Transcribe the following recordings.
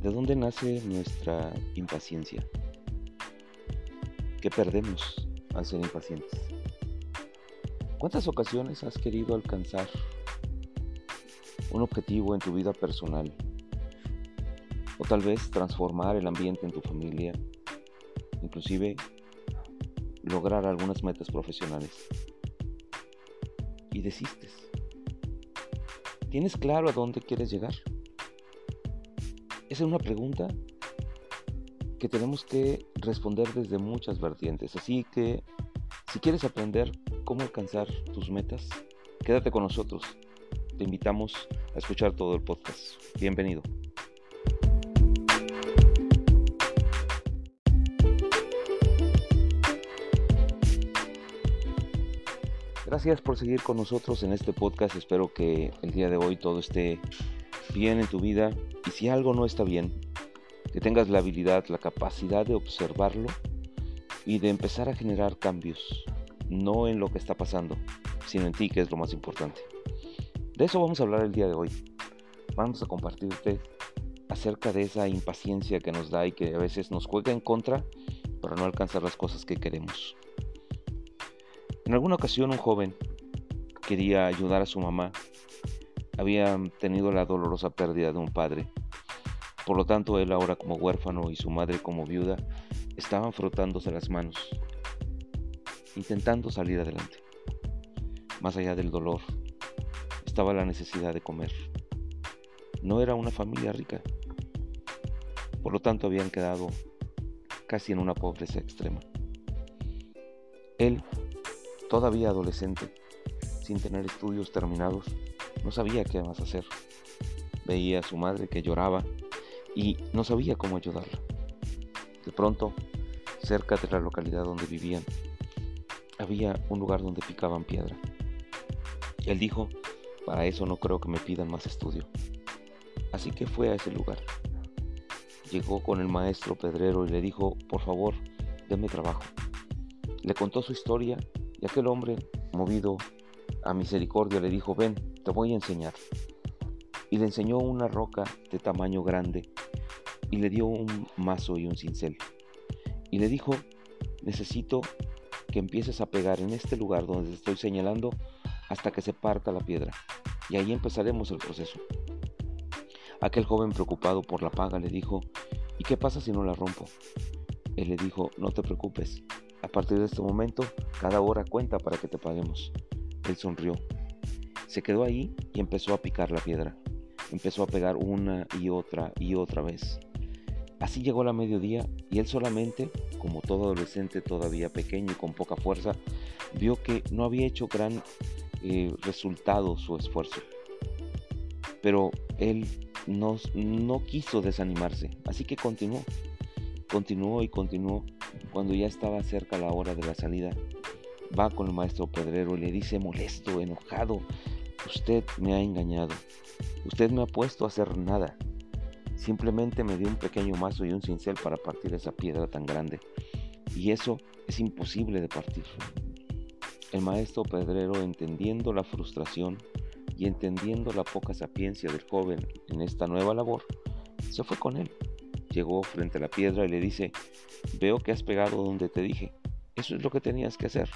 ¿De dónde nace nuestra impaciencia? ¿Qué perdemos al ser impacientes? ¿Cuántas ocasiones has querido alcanzar un objetivo en tu vida personal? O tal vez transformar el ambiente en tu familia, inclusive lograr algunas metas profesionales. Y desistes. ¿Tienes claro a dónde quieres llegar? Esa es una pregunta que tenemos que responder desde muchas vertientes. Así que si quieres aprender cómo alcanzar tus metas, quédate con nosotros. Te invitamos a escuchar todo el podcast. Bienvenido. Gracias por seguir con nosotros en este podcast. Espero que el día de hoy todo esté bien en tu vida y si algo no está bien, que tengas la habilidad, la capacidad de observarlo y de empezar a generar cambios, no en lo que está pasando, sino en ti, que es lo más importante. De eso vamos a hablar el día de hoy. Vamos a compartirte acerca de esa impaciencia que nos da y que a veces nos juega en contra para no alcanzar las cosas que queremos. En alguna ocasión un joven quería ayudar a su mamá. Había tenido la dolorosa pérdida de un padre. Por lo tanto, él ahora como huérfano y su madre como viuda estaban frotándose las manos, intentando salir adelante. Más allá del dolor, estaba la necesidad de comer. No era una familia rica. Por lo tanto, habían quedado casi en una pobreza extrema. Él Todavía adolescente, sin tener estudios terminados, no sabía qué más hacer. Veía a su madre que lloraba y no sabía cómo ayudarla. De pronto, cerca de la localidad donde vivían, había un lugar donde picaban piedra. Él dijo, para eso no creo que me pidan más estudio. Así que fue a ese lugar. Llegó con el maestro pedrero y le dijo, por favor, denme trabajo. Le contó su historia y aquel hombre, movido a misericordia, le dijo, ven, te voy a enseñar. Y le enseñó una roca de tamaño grande y le dio un mazo y un cincel. Y le dijo, necesito que empieces a pegar en este lugar donde te estoy señalando hasta que se parta la piedra. Y ahí empezaremos el proceso. Aquel joven preocupado por la paga le dijo, ¿y qué pasa si no la rompo? Él le dijo, no te preocupes, a partir de este momento, cada hora cuenta para que te paguemos. Él sonrió. Se quedó ahí y empezó a picar la piedra. Empezó a pegar una y otra y otra vez. Así llegó la mediodía y él solamente, como todo adolescente todavía pequeño y con poca fuerza, vio que no había hecho gran eh, resultado su esfuerzo. Pero él no, no quiso desanimarse, así que continuó. Continuó y continuó cuando ya estaba cerca la hora de la salida, va con el maestro pedrero y le dice molesto, enojado, usted me ha engañado, usted me ha puesto a hacer nada, simplemente me dio un pequeño mazo y un cincel para partir esa piedra tan grande, y eso es imposible de partir. El maestro pedrero, entendiendo la frustración y entendiendo la poca sapiencia del joven en esta nueva labor, se fue con él. Llegó frente a la piedra y le dice, veo que has pegado donde te dije, eso es lo que tenías que hacer.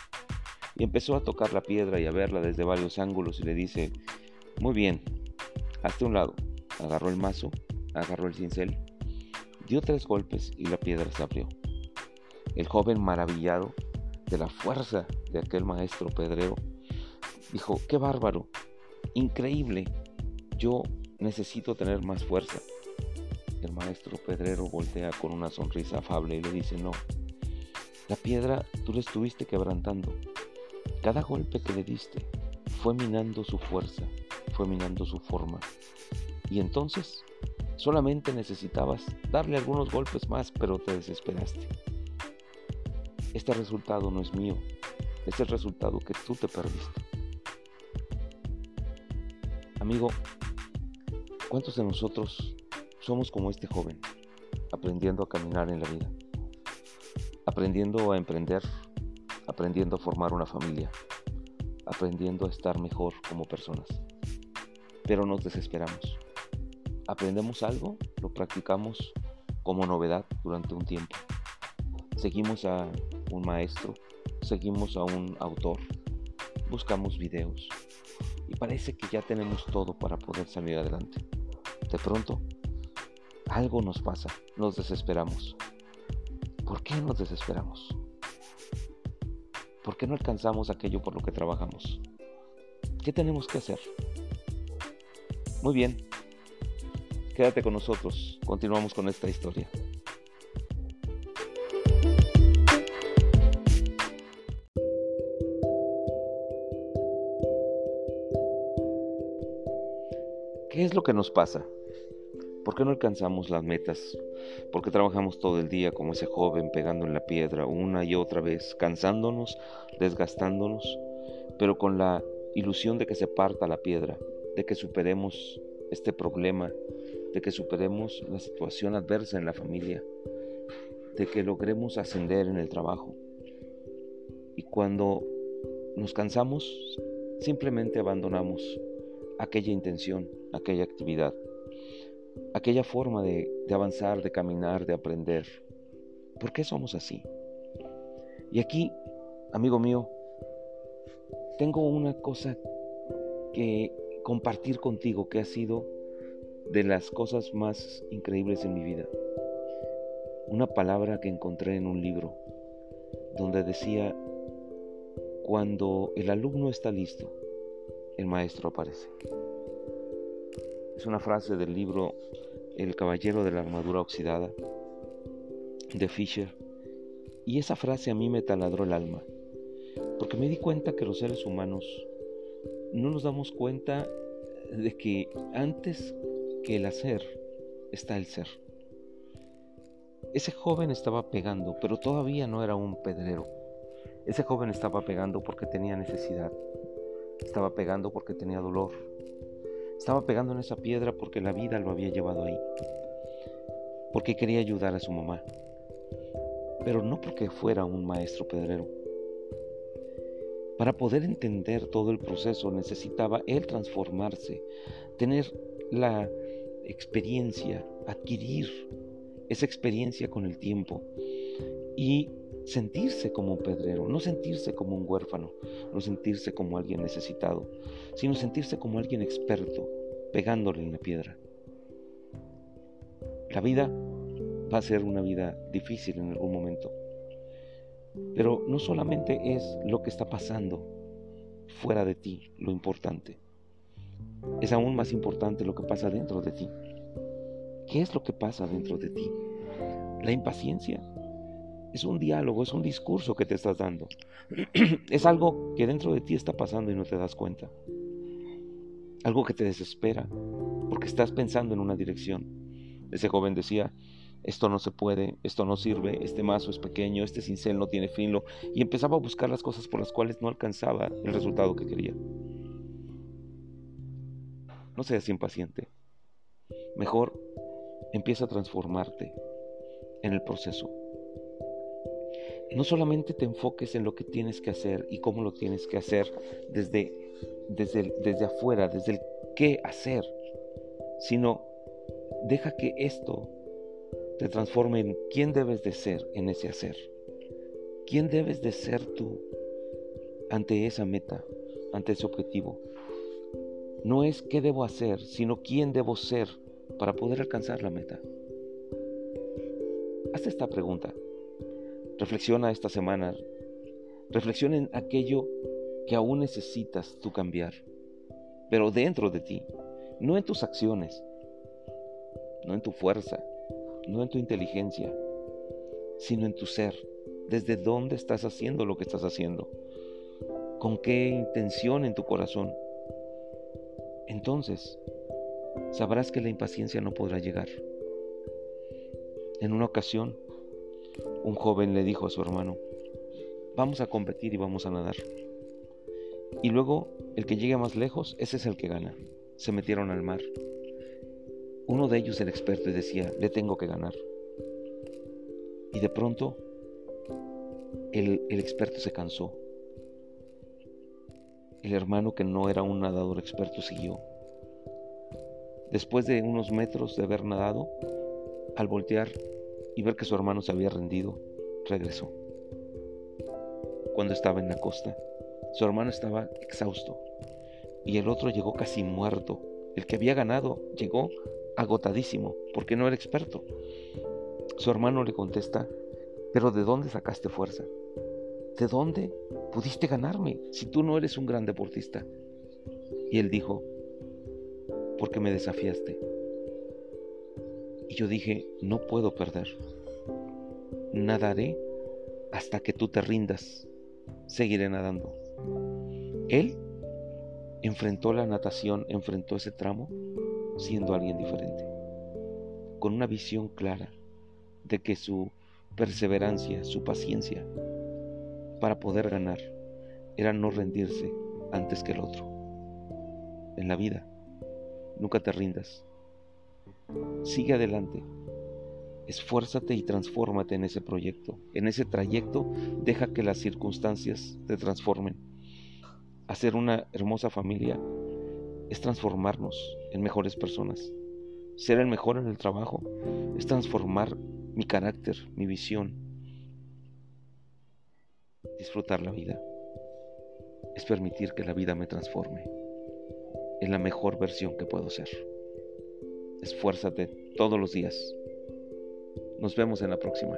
Y empezó a tocar la piedra y a verla desde varios ángulos y le dice, muy bien, hazte un lado. Agarró el mazo, agarró el cincel, dio tres golpes y la piedra se abrió. El joven maravillado de la fuerza de aquel maestro pedrero, dijo, qué bárbaro, increíble, yo necesito tener más fuerza. El maestro pedrero voltea con una sonrisa afable y le dice, no, la piedra tú la estuviste quebrantando. Cada golpe que le diste fue minando su fuerza, fue minando su forma. Y entonces solamente necesitabas darle algunos golpes más, pero te desesperaste. Este resultado no es mío, es el resultado que tú te perdiste. Amigo, ¿cuántos de nosotros somos como este joven, aprendiendo a caminar en la vida, aprendiendo a emprender, aprendiendo a formar una familia, aprendiendo a estar mejor como personas. Pero nos desesperamos. aprendemos algo, lo practicamos como novedad durante un tiempo. Seguimos a un maestro, seguimos a un autor, buscamos videos y parece que ya tenemos todo para poder salir adelante. De pronto, algo nos pasa, nos desesperamos. ¿Por qué nos desesperamos? ¿Por qué no alcanzamos aquello por lo que trabajamos? ¿Qué tenemos que hacer? Muy bien, quédate con nosotros, continuamos con esta historia. ¿Qué es lo que nos pasa? ¿Por qué no alcanzamos las metas? ¿Por qué trabajamos todo el día como ese joven pegando en la piedra una y otra vez, cansándonos, desgastándonos, pero con la ilusión de que se parta la piedra, de que superemos este problema, de que superemos la situación adversa en la familia, de que logremos ascender en el trabajo. Y cuando nos cansamos, simplemente abandonamos aquella intención, aquella actividad, aquella forma de, avanzar, de caminar, de aprender. ¿Por qué somos así? Y aquí, amigo mío, tengo una cosa que compartir contigo que ha sido de las cosas más increíbles en mi vida. Una palabra que encontré en un libro donde decía, cuando el alumno está listo, el maestro aparece. Es una frase del libro El caballero de la armadura oxidada de Fisher. Y esa frase a mí me taladró el alma porque me di cuenta que los seres humanos no nos damos cuenta de que antes que el hacer está el ser. Ese joven estaba pegando, pero todavía no era un pedrero. Ese joven estaba pegando porque tenía necesidad. Estaba pegando porque tenía dolor. Estaba pegando en esa piedra porque la vida lo había llevado ahí. Porque quería ayudar a su mamá. Pero no porque fuera un maestro pedrero. Para poder entender todo el proceso necesitaba él transformarse, tener la experiencia, adquirir esa experiencia con el tiempo y sentirse como un pedrero, no sentirse como un huérfano, no sentirse como alguien necesitado, sino sentirse como alguien experto, pegándole en la piedra. La vida va a ser una vida difícil en algún momento pero no solamente es lo que está pasando fuera de ti lo importante, es aún más importante lo que pasa dentro de ti. ¿Qué es lo que pasa dentro de ti? La impaciencia es un diálogo, es un discurso que te estás dando. es algo que dentro de ti está pasando y no te das cuenta. Algo que te desespera porque estás pensando en una dirección. Ese joven decía, esto no se puede, esto no sirve, este mazo es pequeño, este cincel no tiene filo, y empezaba a buscar las cosas por las cuales no alcanzaba el resultado que quería. No seas impaciente. Mejor empieza a transformarte en el proceso. No solamente te enfoques en lo que tienes que hacer y cómo lo tienes que hacer desde, desde, desde afuera, desde el qué hacer, sino deja que esto te transforme en quién debes de ser en ese hacer. ¿Quién debes de ser tú ante esa meta, ante ese objetivo? No es qué debo hacer, sino quién debo ser para poder alcanzar la meta. Hazte esta pregunta. Reflexiona esta semana. Reflexiona en aquello que aún necesitas tú cambiar, pero dentro de ti, no en tus acciones, no en tu fuerza, no en tu inteligencia, sino en tu ser. ¿Desde dónde estás haciendo lo que estás haciendo? ¿Con qué intención en tu corazón? Entonces, sabrás que la impaciencia no podrá llegar. En una ocasión, un joven le dijo a su hermano, vamos a competir y vamos a nadar. Y luego, el que llegue más lejos, ese es el que gana. Se metieron al mar. Uno de ellos, el experto, decía, le tengo que ganar. Y de pronto, el, el experto se cansó. El hermano que no era un nadador experto siguió. Después de unos metros de haber nadado, al voltear y ver que su hermano se había rendido, regresó. Cuando estaba en la costa, su hermano estaba exhausto y el otro llegó casi muerto. El que había ganado llegó agotadísimo porque no era experto. Su hermano le contesta, pero ¿de dónde sacaste fuerza? ¿De dónde pudiste ganarme si tú no eres un gran deportista? Y él dijo, porque me desafiaste. Yo dije, no puedo perder. Nadaré hasta que tú te rindas. Seguiré nadando. Él enfrentó la natación, enfrentó ese tramo siendo alguien diferente, con una visión clara de que su perseverancia, su paciencia para poder ganar era no rendirse antes que el otro. En la vida Nunca te rindas. Sigue adelante. Esfuérzate y transfórmate en ese proyecto. En ese trayecto deja que las circunstancias te transformen. Hacer una hermosa familia es transformarnos en mejores personas. Ser el mejor en el trabajo es transformar mi carácter, mi visión. Disfrutar la vida es permitir que la vida me transforme en la mejor versión que puedo ser. Esfuérzate todos los días. Nos vemos en la próxima.